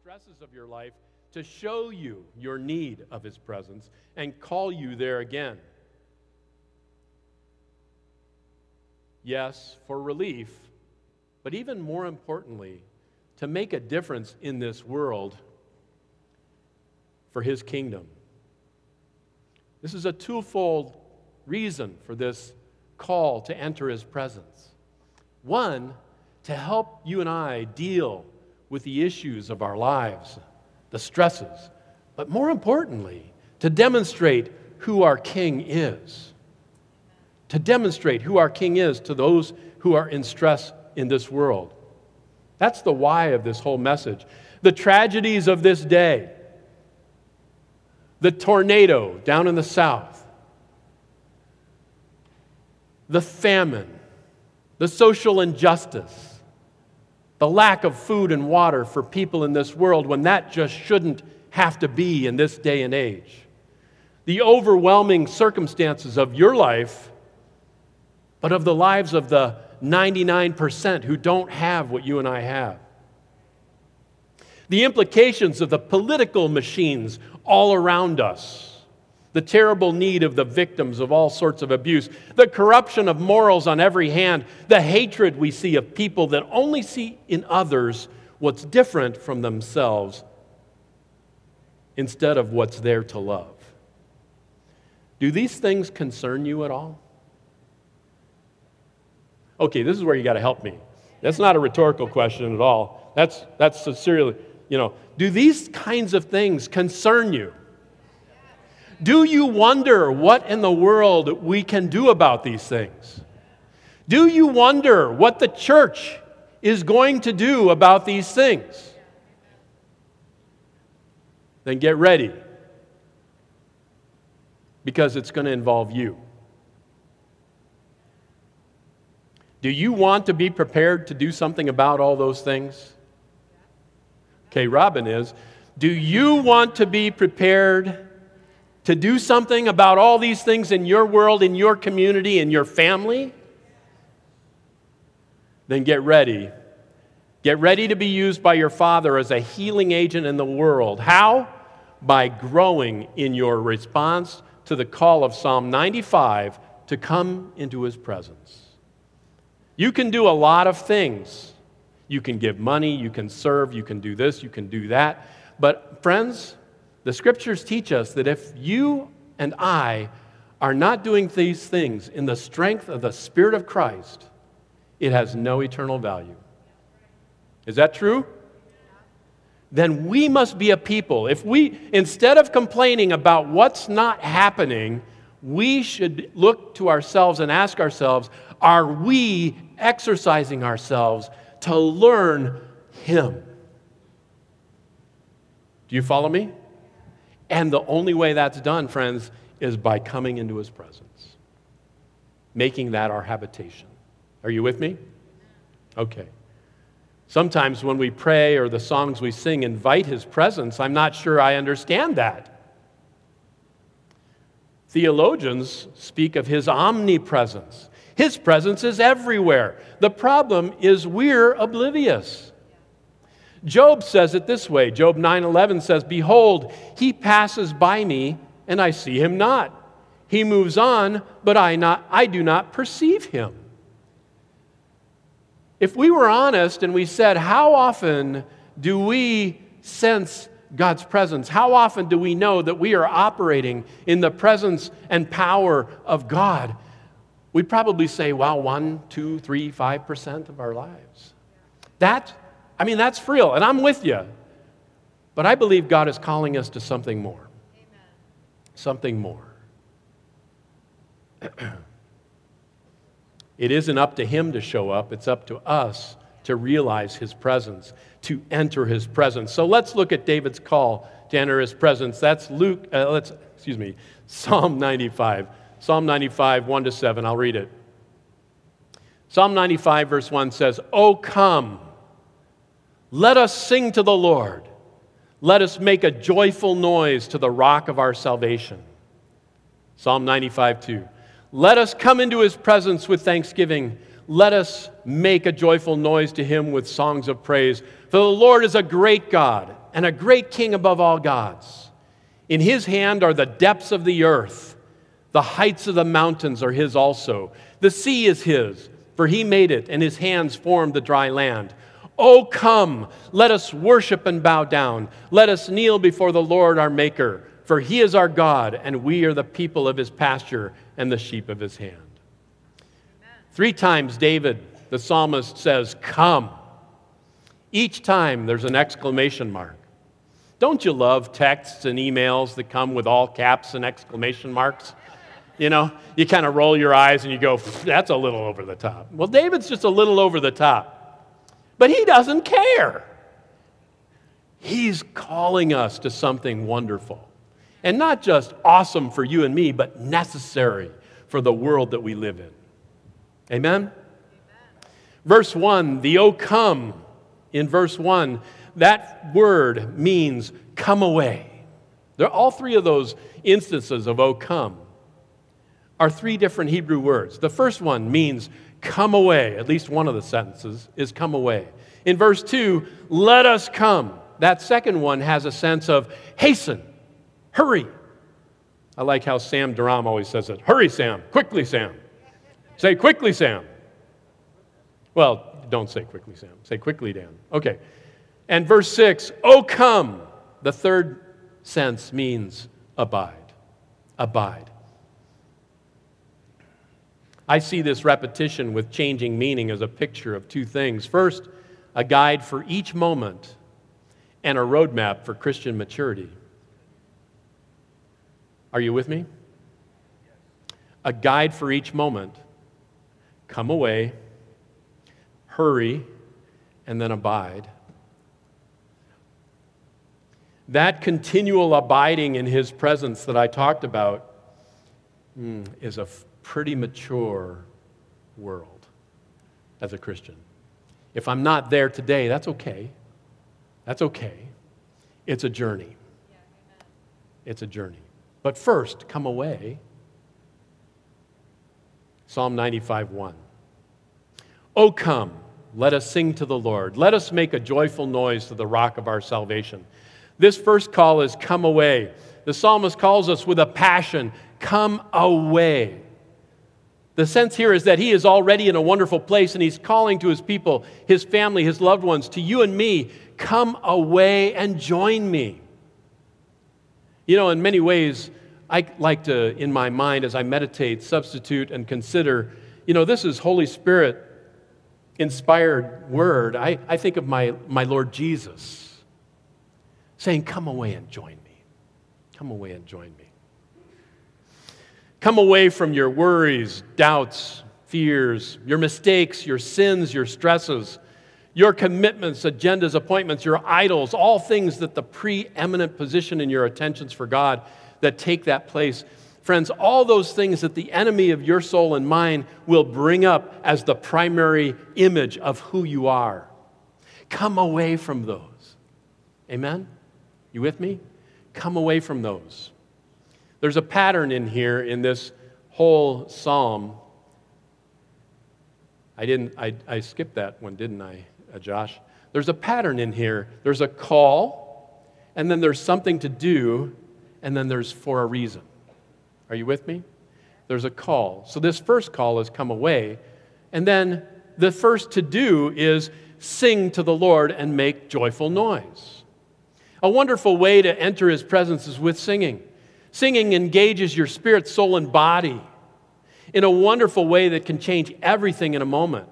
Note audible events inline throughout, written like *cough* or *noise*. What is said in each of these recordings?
stresses of your life to show you your need of His presence and call you there again. Yes, for relief, but even more importantly, to make a difference in this world for His kingdom. This is a twofold reason for this call to enter His presence. One, to help you and I deal with the issues of our lives, the stresses, but more importantly, to demonstrate who our King is. To demonstrate who our King is to those who are in stress in this world. That's the why of this whole message. The tragedies of this day, the tornado down in the south, the famine, the social injustice, the lack of food and water for people in this world when that just shouldn't have to be in this day and age, the overwhelming circumstances of your life, but of the lives of the 99% who don't have what you and I have. The implications of the political machines all around us the terrible need of the victims of all sorts of abuse, the corruption of morals on every hand, the hatred we see of people that only see in others what's different from themselves instead of what's there to love. Do these things concern you at all? Okay, this is where you got to help me. That's not a rhetorical question at all. That's, that's sincerely, you know, do these kinds of things concern you? Do you wonder what in the world we can do about these things? Do you wonder what the church is going to do about these things? Then get ready because it's going to involve you. Do you want to be prepared to do something about all those things? Okay, Robin is. Do you want to be prepared to do something about all these things in your world, in your community, in your family, then get ready. Get ready to be used by your Father as a healing agent in the world. How? By growing in your response to the call of Psalm 95 to come into His presence. You can do a lot of things. You can give money, you can serve, you can do this, you can do that. But, friends, the scriptures teach us that if you and I are not doing these things in the strength of the Spirit of Christ, it has no eternal value. Is that true? Then we must be a people. If we, instead of complaining about what's not happening, we should look to ourselves and ask ourselves are we exercising ourselves to learn Him? Do you follow me? And the only way that's done, friends, is by coming into his presence, making that our habitation. Are you with me? Okay. Sometimes when we pray or the songs we sing invite his presence, I'm not sure I understand that. Theologians speak of his omnipresence. His presence is everywhere. The problem is we're oblivious. Job says it this way. Job 9:11 says, "Behold, he passes by me, and I see him not. He moves on, but I not I do not perceive him." If we were honest and we said, "How often do we sense God's presence? How often do we know that we are operating in the presence and power of God?" We'd probably say, well, one, two, three, five percent of our lives. That I mean, that's real, and I'm with you. But I believe God is calling us to something more. Amen. Something more. *clears throat* it isn't up to Him to show up, it's up to us to realize His presence, to enter His presence. So let's look at David's call to enter His presence. That's Luke, uh, let's, excuse me, Psalm 95. Psalm 95, 1 to 7. I'll read it. Psalm 95, verse 1 says, Oh, come let us sing to the Lord. Let us make a joyful noise to the rock of our salvation. Psalm 95 2. Let us come into his presence with thanksgiving. Let us make a joyful noise to him with songs of praise. For the Lord is a great God and a great king above all gods. In his hand are the depths of the earth, the heights of the mountains are his also. The sea is his, for he made it, and his hands formed the dry land. Oh, come, let us worship and bow down. Let us kneel before the Lord our Maker, for he is our God, and we are the people of his pasture and the sheep of his hand. Amen. Three times, David, the psalmist, says, Come. Each time there's an exclamation mark. Don't you love texts and emails that come with all caps and exclamation marks? You know, you kind of roll your eyes and you go, that's a little over the top. Well, David's just a little over the top. But he doesn't care. He's calling us to something wonderful. And not just awesome for you and me, but necessary for the world that we live in. Amen? Amen. Verse 1, the O come in verse 1, that word means come away. There are all three of those instances of O come are three different Hebrew words. The first one means come away. At least one of the sentences is come away. In verse 2, let us come. That second one has a sense of hasten, hurry. I like how Sam Durham always says it. Hurry, Sam. Quickly, Sam. Say quickly, Sam. Well, don't say quickly, Sam. Say quickly, Dan. Okay. And verse 6, oh come. The third sense means abide. Abide. I see this repetition with changing meaning as a picture of two things. First, a guide for each moment and a roadmap for Christian maturity. Are you with me? A guide for each moment. Come away hurry, and then abide. That continual abiding in his presence that I talked about mm, is a pretty mature world as a Christian. If I'm not there today, that's okay. That's okay. It's a journey. It's a journey. But first, come away. Psalm 95 1. Oh, come, let us sing to the Lord. Let us make a joyful noise to the rock of our salvation. This first call is come away. The psalmist calls us with a passion come away. The sense here is that he is already in a wonderful place and he's calling to his people, his family, his loved ones, to you and me, come away and join me. You know, in many ways, I like to, in my mind, as I meditate, substitute and consider, you know, this is Holy Spirit inspired word, I, I think of my, my Lord Jesus saying, Come away and join me. Come away and join me. Come away from your worries, doubts, fears, your mistakes, your sins, your stresses, your commitments, agendas, appointments, your idols, all things that the preeminent position in your attentions for God that take that place Friends, all those things that the enemy of your soul and mine will bring up as the primary image of who you are. Come away from those. Amen? You with me? Come away from those. There's a pattern in here in this whole psalm. I didn't, I, I skipped that one, didn't I, uh, Josh? There's a pattern in here. There's a call, and then there's something to do, and then there's for a reason. Are you with me? There's a call. So this first call is come away. And then the first to do is sing to the Lord and make joyful noise. A wonderful way to enter his presence is with singing. Singing engages your spirit, soul, and body in a wonderful way that can change everything in a moment.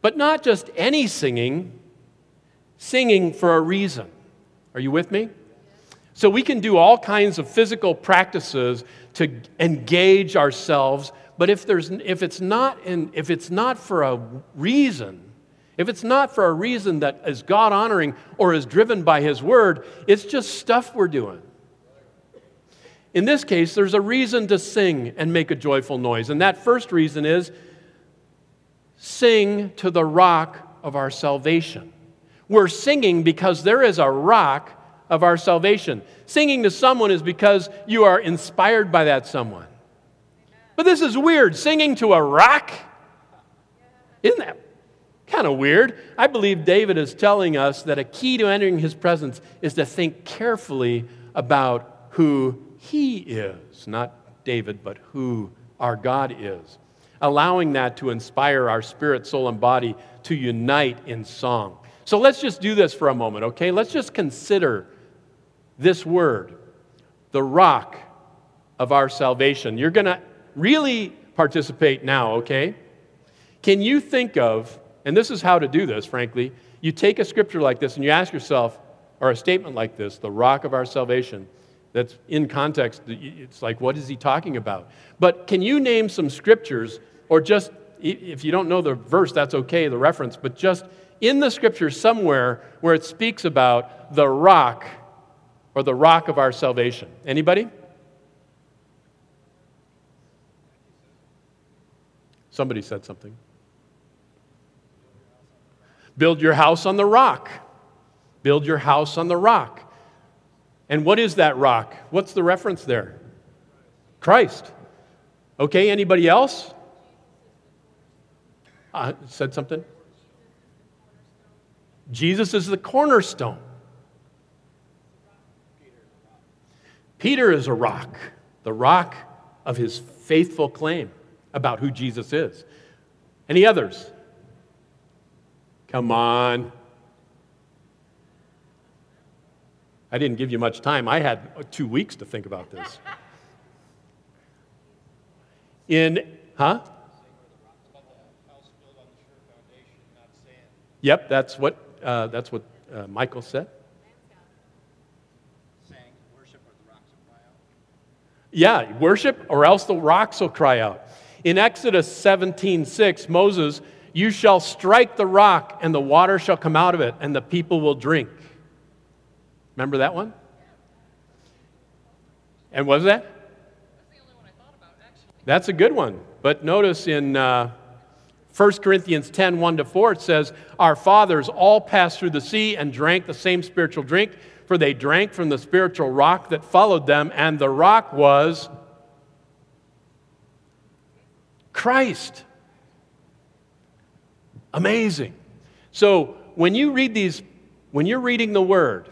But not just any singing, singing for a reason. Are you with me? So we can do all kinds of physical practices to engage ourselves, but if, there's, if, it's not in, if it's not for a reason, if it's not for a reason that is God honoring or is driven by His Word, it's just stuff we're doing. In this case, there's a reason to sing and make a joyful noise. And that first reason is sing to the rock of our salvation. We're singing because there is a rock of our salvation. Singing to someone is because you are inspired by that someone. But this is weird. Singing to a rock? Isn't that? Kind of weird. I believe David is telling us that a key to entering his presence is to think carefully about who he is, not David, but who our God is. Allowing that to inspire our spirit, soul, and body to unite in song. So let's just do this for a moment, okay? Let's just consider this word, the rock of our salvation. You're going to really participate now, okay? Can you think of and this is how to do this, frankly. You take a scripture like this and you ask yourself, or a statement like this, the rock of our salvation, that's in context, it's like, what is he talking about? But can you name some scriptures, or just, if you don't know the verse, that's okay, the reference, but just in the scripture somewhere where it speaks about the rock or the rock of our salvation? Anybody? Somebody said something. Build your house on the rock. Build your house on the rock. And what is that rock? What's the reference there? Christ. Okay, anybody else? Uh, said something? Jesus is the cornerstone. Peter is a rock, the rock of his faithful claim about who Jesus is. Any others? Come on. I didn't give you much time. I had two weeks to think about this. In, huh? Yep, that's what, uh, that's what uh, Michael said. Yeah, worship or else the rocks will cry out. In Exodus 17 6, Moses you shall strike the rock, and the water shall come out of it, and the people will drink. Remember that one? And was that? That's the only one I thought about, actually. That's a good one. But notice in uh, 1 Corinthians 10 1 to 4, it says, Our fathers all passed through the sea and drank the same spiritual drink, for they drank from the spiritual rock that followed them, and the rock was Christ. Amazing. So when you read these, when you're reading the Word,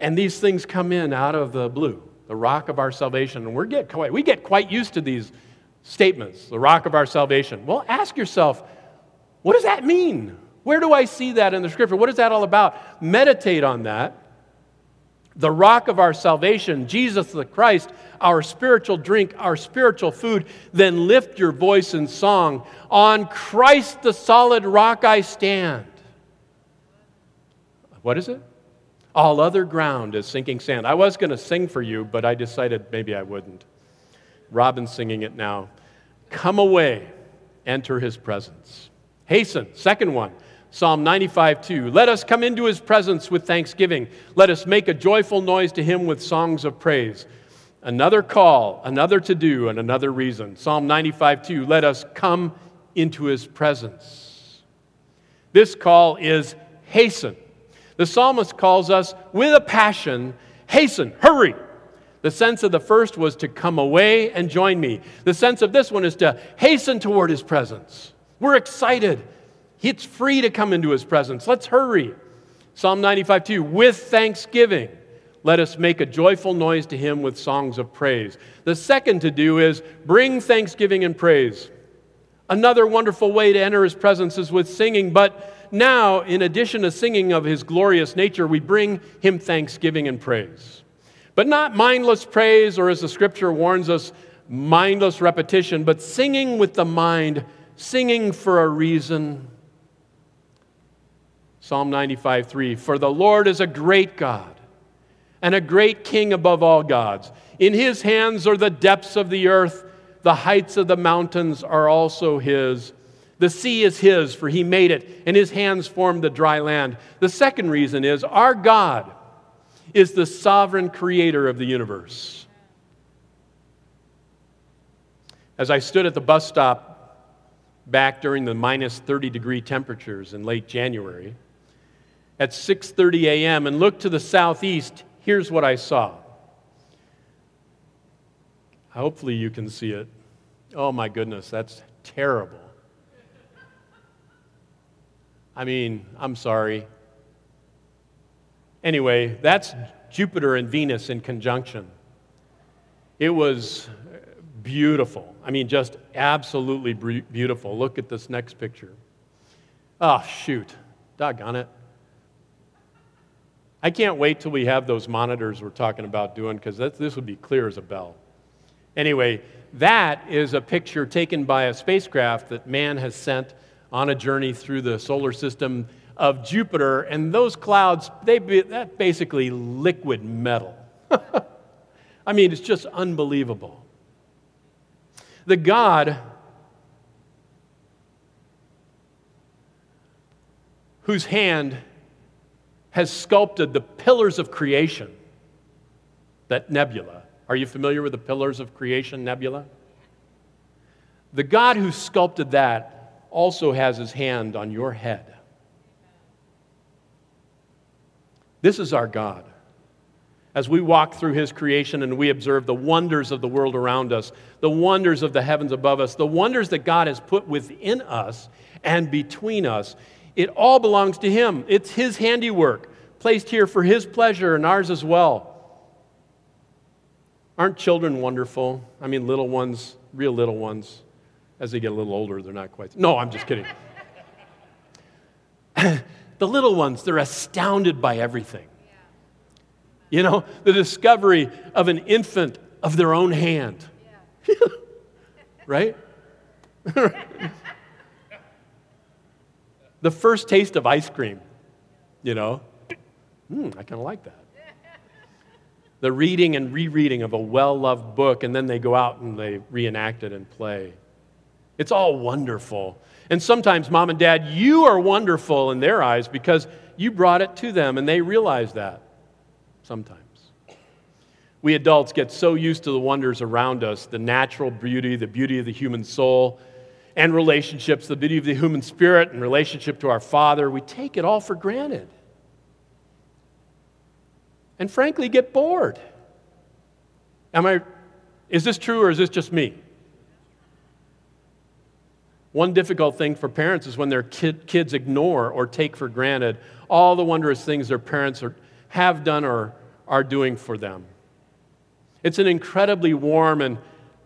and these things come in out of the blue, the rock of our salvation, and we get quite, we get quite used to these statements, the rock of our salvation. Well, ask yourself, what does that mean? Where do I see that in the scripture? What is that all about? Meditate on that the rock of our salvation, Jesus the Christ, our spiritual drink, our spiritual food, then lift your voice in song. On Christ the solid rock I stand. What is it? All other ground is sinking sand. I was going to sing for you, but I decided maybe I wouldn't. Robin's singing it now. Come away, enter his presence. Hasten, second one. Psalm 95 2. Let us come into his presence with thanksgiving. Let us make a joyful noise to him with songs of praise. Another call, another to do, and another reason. Psalm 95 2. Let us come into his presence. This call is hasten. The psalmist calls us with a passion hasten, hurry. The sense of the first was to come away and join me. The sense of this one is to hasten toward his presence. We're excited it's free to come into his presence. Let's hurry. Psalm 95 2 With thanksgiving, let us make a joyful noise to him with songs of praise. The second to do is bring thanksgiving and praise. Another wonderful way to enter his presence is with singing, but now, in addition to singing of his glorious nature, we bring him thanksgiving and praise. But not mindless praise, or as the scripture warns us, mindless repetition, but singing with the mind, singing for a reason Psalm 95 3 For the Lord is a great God and a great king above all gods. In his hands are the depths of the earth, the heights of the mountains are also his. The sea is his, for he made it, and his hands formed the dry land. The second reason is our God is the sovereign creator of the universe. As I stood at the bus stop back during the minus 30 degree temperatures in late January, at 6:30 a.m. and looked to the southeast, here's what I saw. Hopefully you can see it. Oh my goodness, that's terrible. I mean, I'm sorry. Anyway, that's Jupiter and Venus in conjunction. It was beautiful. I mean, just absolutely beautiful. Look at this next picture. Oh, shoot. Doggone it. I can't wait till we have those monitors we're talking about doing because this would be clear as a bell. Anyway, that is a picture taken by a spacecraft that man has sent on a journey through the solar system of Jupiter, and those clouds, they be, that basically liquid metal. *laughs* I mean, it's just unbelievable. The God whose hand has sculpted the pillars of creation, that nebula. Are you familiar with the pillars of creation nebula? The God who sculpted that also has his hand on your head. This is our God. As we walk through his creation and we observe the wonders of the world around us, the wonders of the heavens above us, the wonders that God has put within us and between us, it all belongs to him. It's his handiwork, placed here for his pleasure and ours as well. Aren't children wonderful? I mean, little ones, real little ones. As they get a little older, they're not quite. No, I'm just kidding. *laughs* the little ones, they're astounded by everything. You know, the discovery of an infant of their own hand. *laughs* Right? *laughs* the first taste of ice cream, you know. Hmm, I kind of like that. The reading and rereading of a well loved book, and then they go out and they reenact it and play. It's all wonderful. And sometimes, mom and dad, you are wonderful in their eyes because you brought it to them and they realize that sometimes. We adults get so used to the wonders around us the natural beauty, the beauty of the human soul, and relationships, the beauty of the human spirit and relationship to our Father. We take it all for granted. And frankly, get bored. Am I, is this true or is this just me? One difficult thing for parents is when their kid, kids ignore or take for granted all the wondrous things their parents are, have done or are doing for them. It's an incredibly warm and,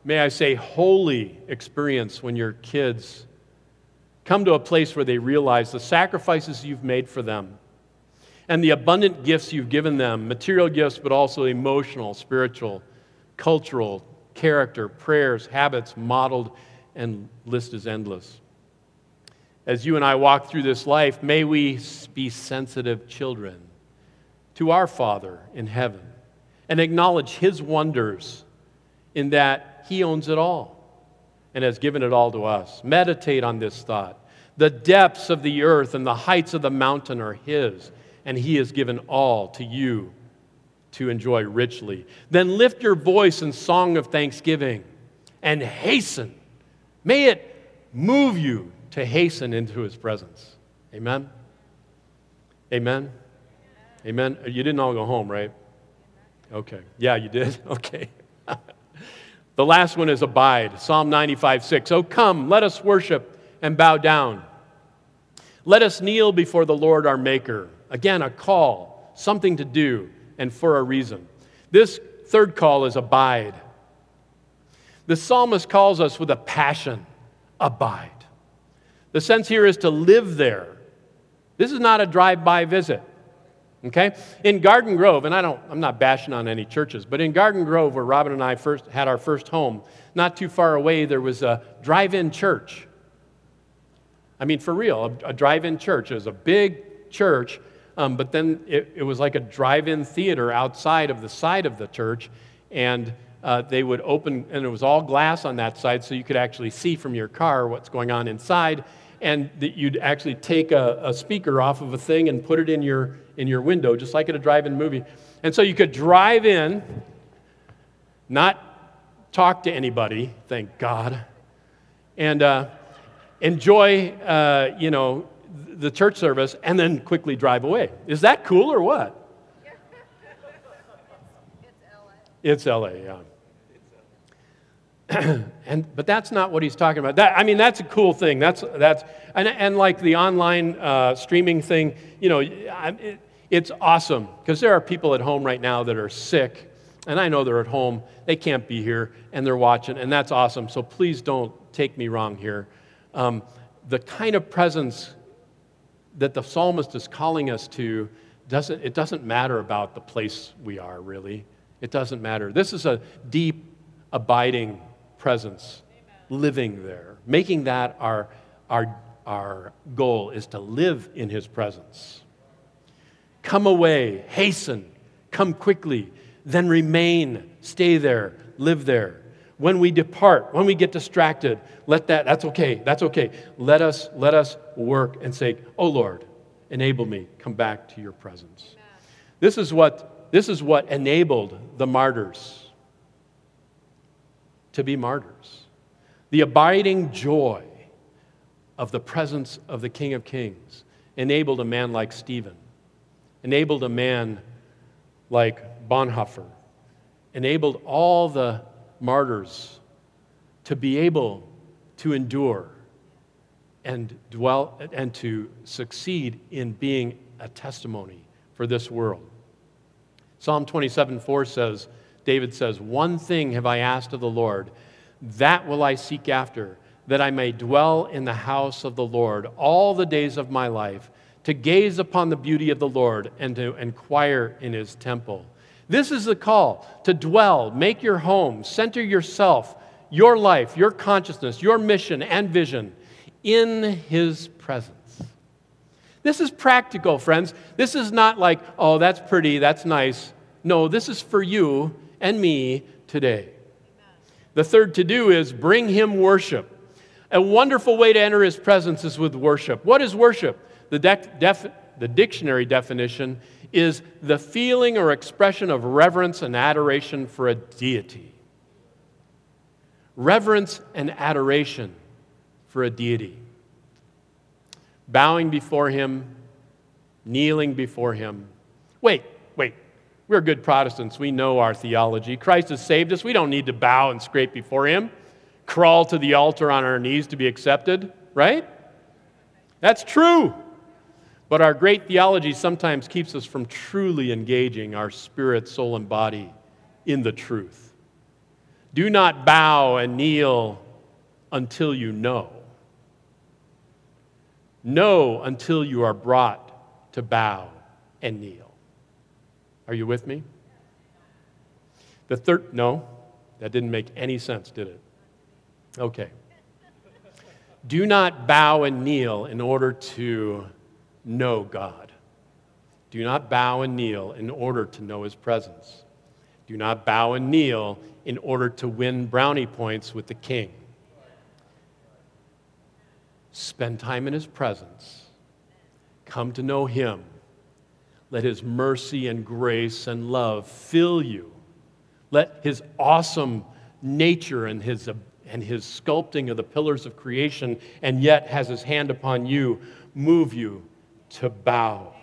may I say, holy experience when your kids come to a place where they realize the sacrifices you've made for them and the abundant gifts you've given them material gifts, but also emotional, spiritual, cultural, character, prayers, habits modeled and list is endless. As you and I walk through this life, may we be sensitive children to our Father in heaven and acknowledge His wonders in that He owns it all and has given it all to us. Meditate on this thought. The depths of the earth and the heights of the mountain are His, and He has given all to you to enjoy richly. Then lift your voice in song of thanksgiving and hasten May it move you to hasten into his presence. Amen? Amen? Amen? You didn't all go home, right? Okay. Yeah, you did? *laughs* Okay. *laughs* the last one is abide. Psalm 95 6. Oh, come, let us worship and bow down. Let us kneel before the Lord our Maker. Again, a call, something to do, and for a reason. This third call is abide. The psalmist calls us with a passion abide. The sense here is to live there. This is not a drive by visit. Okay? In Garden Grove, and I don't, I'm not bashing on any churches, but in Garden Grove, where Robin and I first had our first home, not too far away, there was a drive in church. I mean, for real, a, a drive in church. It was a big church, um, but then it, it was like a drive in theater outside of the side of the church. And uh, they would open, and it was all glass on that side, so you could actually see from your car what's going on inside. And that you'd actually take a, a speaker off of a thing and put it in your, in your window, just like at a drive in movie. And so you could drive in, not talk to anybody, thank God, and uh, enjoy, uh, you know, the church service, and then quickly drive away. Is that cool or what? *laughs* it's LA. It's LA, yeah. *clears throat* and, but that's not what he's talking about. That, I mean, that's a cool thing. That's, that's, and, and like the online uh, streaming thing, you know, it, it's awesome because there are people at home right now that are sick, and I know they're at home. They can't be here, and they're watching, and that's awesome. So please don't take me wrong here. Um, the kind of presence that the psalmist is calling us to doesn't, it doesn't matter about the place we are, really. It doesn't matter. This is a deep, abiding presence, living there. Making that our, our, our goal is to live in his presence. Come away, hasten, come quickly, then remain, stay there, live there. When we depart, when we get distracted, let that, that's okay, that's okay. Let us, let us work and say, Oh Lord, enable me, come back to your presence. This is what, this is what enabled the martyrs to be martyrs. The abiding joy of the presence of the King of Kings enabled a man like Stephen, enabled a man like Bonhoeffer, enabled all the martyrs to be able to endure and dwell and to succeed in being a testimony for this world. Psalm 27 4 says, David says, One thing have I asked of the Lord, that will I seek after, that I may dwell in the house of the Lord all the days of my life, to gaze upon the beauty of the Lord and to inquire in his temple. This is the call to dwell, make your home, center yourself, your life, your consciousness, your mission and vision in his presence. This is practical, friends. This is not like, oh, that's pretty, that's nice. No, this is for you and me today. The third to do is bring him worship. A wonderful way to enter his presence is with worship. What is worship? The, def- the dictionary definition is the feeling or expression of reverence and adoration for a deity. Reverence and adoration for a deity. Bowing before him, kneeling before him. Wait, wait. We're good Protestants. We know our theology. Christ has saved us. We don't need to bow and scrape before him, crawl to the altar on our knees to be accepted, right? That's true. But our great theology sometimes keeps us from truly engaging our spirit, soul, and body in the truth. Do not bow and kneel until you know. Know until you are brought to bow and kneel. Are you with me? The third, no, that didn't make any sense, did it? Okay. Do not bow and kneel in order to know God. Do not bow and kneel in order to know his presence. Do not bow and kneel in order to win brownie points with the king. Spend time in his presence. Come to know him. Let his mercy and grace and love fill you. Let his awesome nature and his, and his sculpting of the pillars of creation, and yet has his hand upon you, move you to bow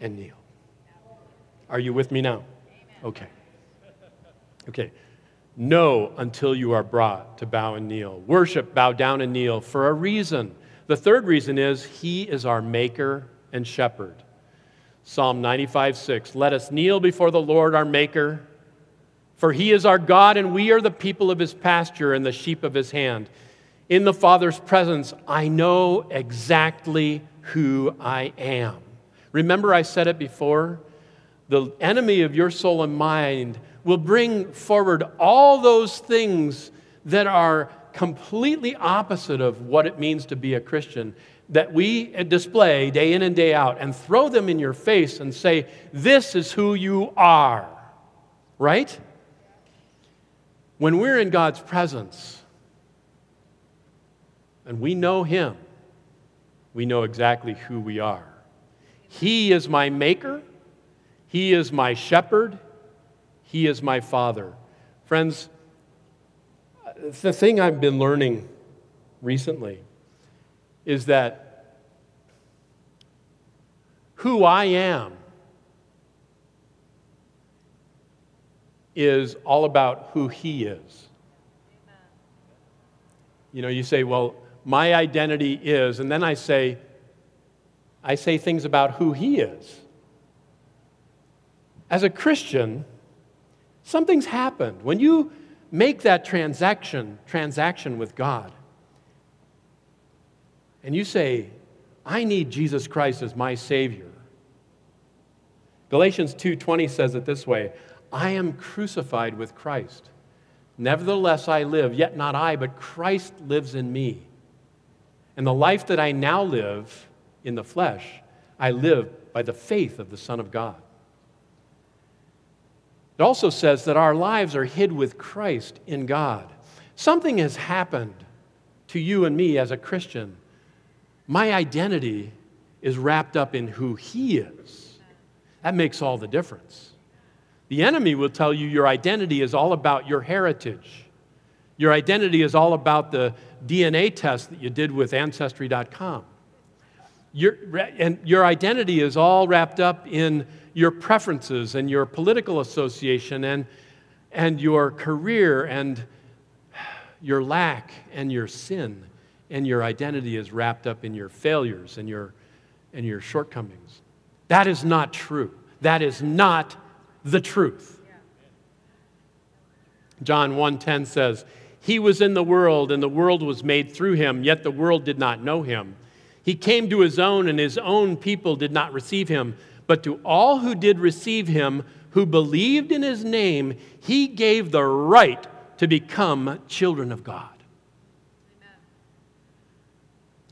and kneel. Are you with me now? Okay. Okay. Know until you are brought to bow and kneel. Worship, bow down and kneel for a reason. The third reason is He is our maker and shepherd. Psalm 95 6. Let us kneel before the Lord our maker, for He is our God, and we are the people of His pasture and the sheep of His hand. In the Father's presence, I know exactly who I am. Remember, I said it before? The enemy of your soul and mind will bring forward all those things that are completely opposite of what it means to be a Christian that we display day in and day out and throw them in your face and say, This is who you are. Right? When we're in God's presence and we know Him, we know exactly who we are. He is my maker, He is my shepherd, He is my father. Friends, the thing I've been learning recently is that who I am is all about who He is. You know, you say, well, my identity is, and then I say, I say things about who he is. As a Christian, something's happened. When you make that transaction, transaction with God, and you say, I need Jesus Christ as my Savior. Galatians 2:20 says it this way, I am crucified with Christ. Nevertheless I live, yet not I, but Christ lives in me. And the life that I now live in the flesh, I live by the faith of the Son of God. It also says that our lives are hid with Christ in God. Something has happened to you and me as a Christian. My identity is wrapped up in who He is. That makes all the difference. The enemy will tell you your identity is all about your heritage. Your identity is all about the DNA test that you did with Ancestry.com. Your, and your identity is all wrapped up in your preferences and your political association and, and your career and your lack and your sin. And your identity is wrapped up in your failures and your, and your shortcomings. That is not true. That is not the truth. John 1:10 says, "He was in the world and the world was made through him, yet the world did not know him. He came to his own and his own people did not receive him, but to all who did receive him, who believed in his name, he gave the right to become children of God." Amen.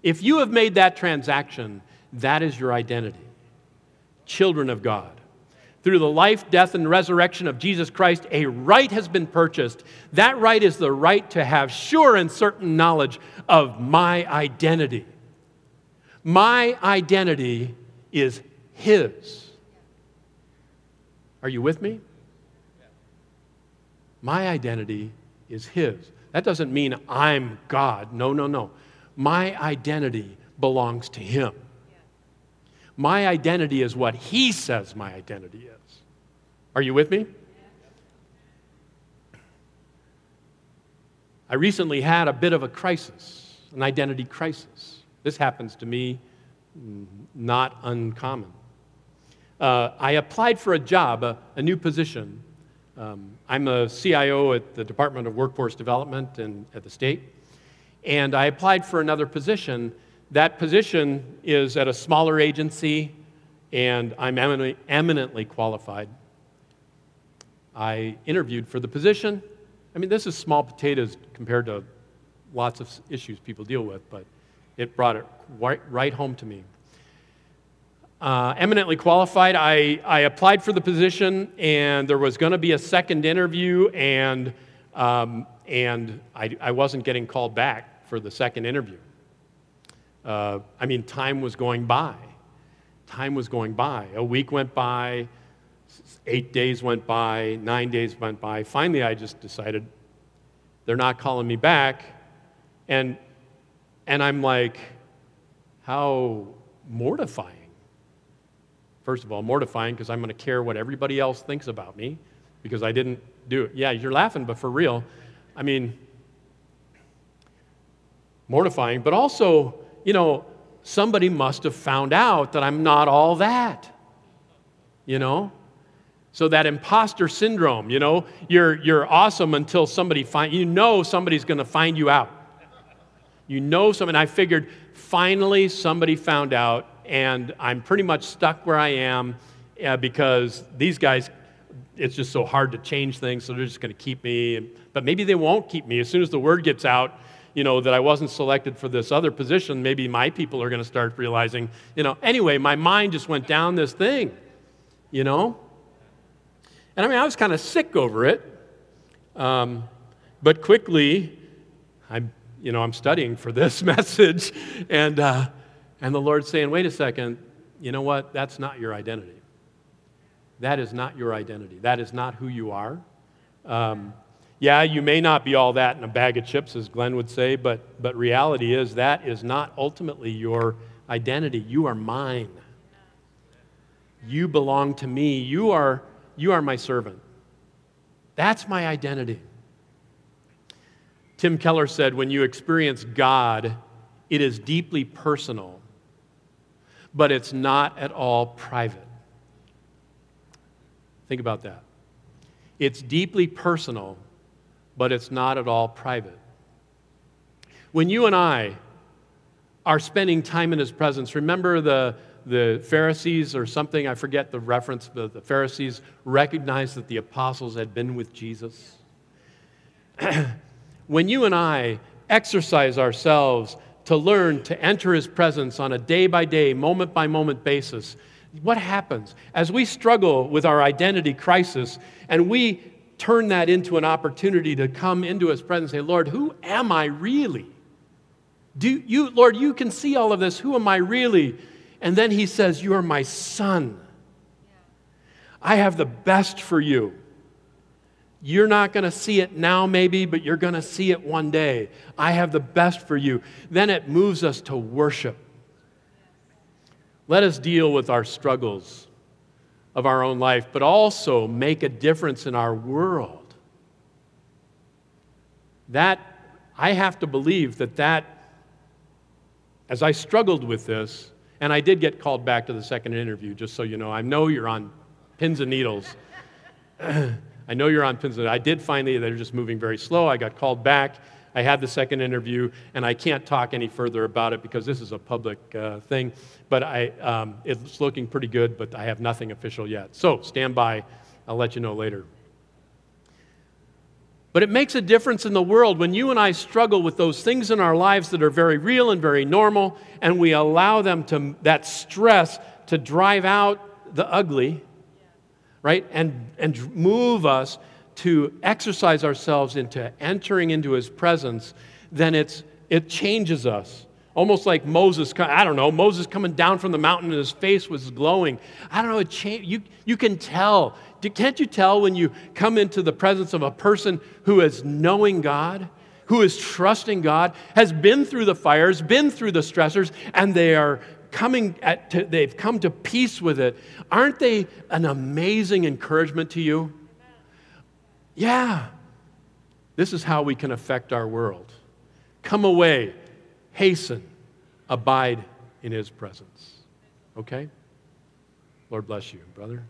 If you have made that transaction, that is your identity. Children of God through the life, death, and resurrection of Jesus Christ, a right has been purchased. That right is the right to have sure and certain knowledge of my identity. My identity is His. Are you with me? My identity is His. That doesn't mean I'm God. No, no, no. My identity belongs to Him. My identity is what He says my identity is. Are you with me? I recently had a bit of a crisis, an identity crisis. This happens to me, not uncommon. Uh, I applied for a job, a, a new position. Um, I'm a CIO at the Department of Workforce Development and at the state, and I applied for another position. That position is at a smaller agency, and I'm eminently qualified. I interviewed for the position. I mean, this is small potatoes compared to lots of issues people deal with, but it brought it right, right home to me. Uh, eminently qualified, I, I applied for the position, and there was going to be a second interview, and, um, and I, I wasn't getting called back for the second interview. Uh, I mean, time was going by. Time was going by. A week went by, Eight days went by, nine days went by. Finally, I just decided they're not calling me back. And, and I'm like, how mortifying. First of all, mortifying because I'm going to care what everybody else thinks about me because I didn't do it. Yeah, you're laughing, but for real, I mean, mortifying, but also, you know, somebody must have found out that I'm not all that. You know? So that imposter syndrome, you know, you're, you're awesome until somebody find you know somebody's going to find you out. You know something. I figured finally somebody found out, and I'm pretty much stuck where I am uh, because these guys, it's just so hard to change things, so they're just going to keep me. But maybe they won't keep me. As soon as the word gets out, you know, that I wasn't selected for this other position, maybe my people are going to start realizing, you know, anyway, my mind just went down this thing, you know? And I mean, I was kind of sick over it. Um, but quickly, I'm, you know, I'm studying for this *laughs* message, and, uh, and the Lord's saying, wait a second, you know what? That's not your identity. That is not your identity. That is not who you are. Um, yeah, you may not be all that in a bag of chips, as Glenn would say, but, but reality is that is not ultimately your identity. You are mine. You belong to me. You are you are my servant. That's my identity. Tim Keller said, when you experience God, it is deeply personal, but it's not at all private. Think about that. It's deeply personal, but it's not at all private. When you and I are spending time in His presence, remember the, the Pharisees or something, I forget the reference, but the Pharisees recognized that the apostles had been with Jesus. *clears throat* when you and I exercise ourselves to learn to enter His presence on a day by day, moment by moment basis, what happens? As we struggle with our identity crisis and we turn that into an opportunity to come into His presence and say, Lord, who am I really? Do you, Lord, you can see all of this. Who am I really? And then He says, You are my son. I have the best for you. You're not going to see it now, maybe, but you're going to see it one day. I have the best for you. Then it moves us to worship. Let us deal with our struggles of our own life, but also make a difference in our world. That, I have to believe that that, as I struggled with this, and I did get called back to the second interview, just so you know. I know you're on pins and needles. *clears throat* I know you're on pins and I did that they're just moving very slow. I got called back. I had the second interview, and I can't talk any further about it because this is a public uh, thing. But I, um, it's looking pretty good, but I have nothing official yet. So stand by. I'll let you know later. But it makes a difference in the world when you and I struggle with those things in our lives that are very real and very normal, and we allow them to, that stress to drive out the ugly, right? And, and move us to exercise ourselves into entering into his presence, then it's, it changes us. Almost like Moses, I don't know, Moses coming down from the mountain and his face was glowing. I don't know, it cha- you, you can tell. Can't you tell when you come into the presence of a person who is knowing God, who is trusting God, has been through the fires, been through the stressors, and they are coming at, to, they've come to peace with it. Aren't they an amazing encouragement to you? Yeah, this is how we can affect our world. Come away, hasten, abide in his presence. Okay? Lord bless you, brother.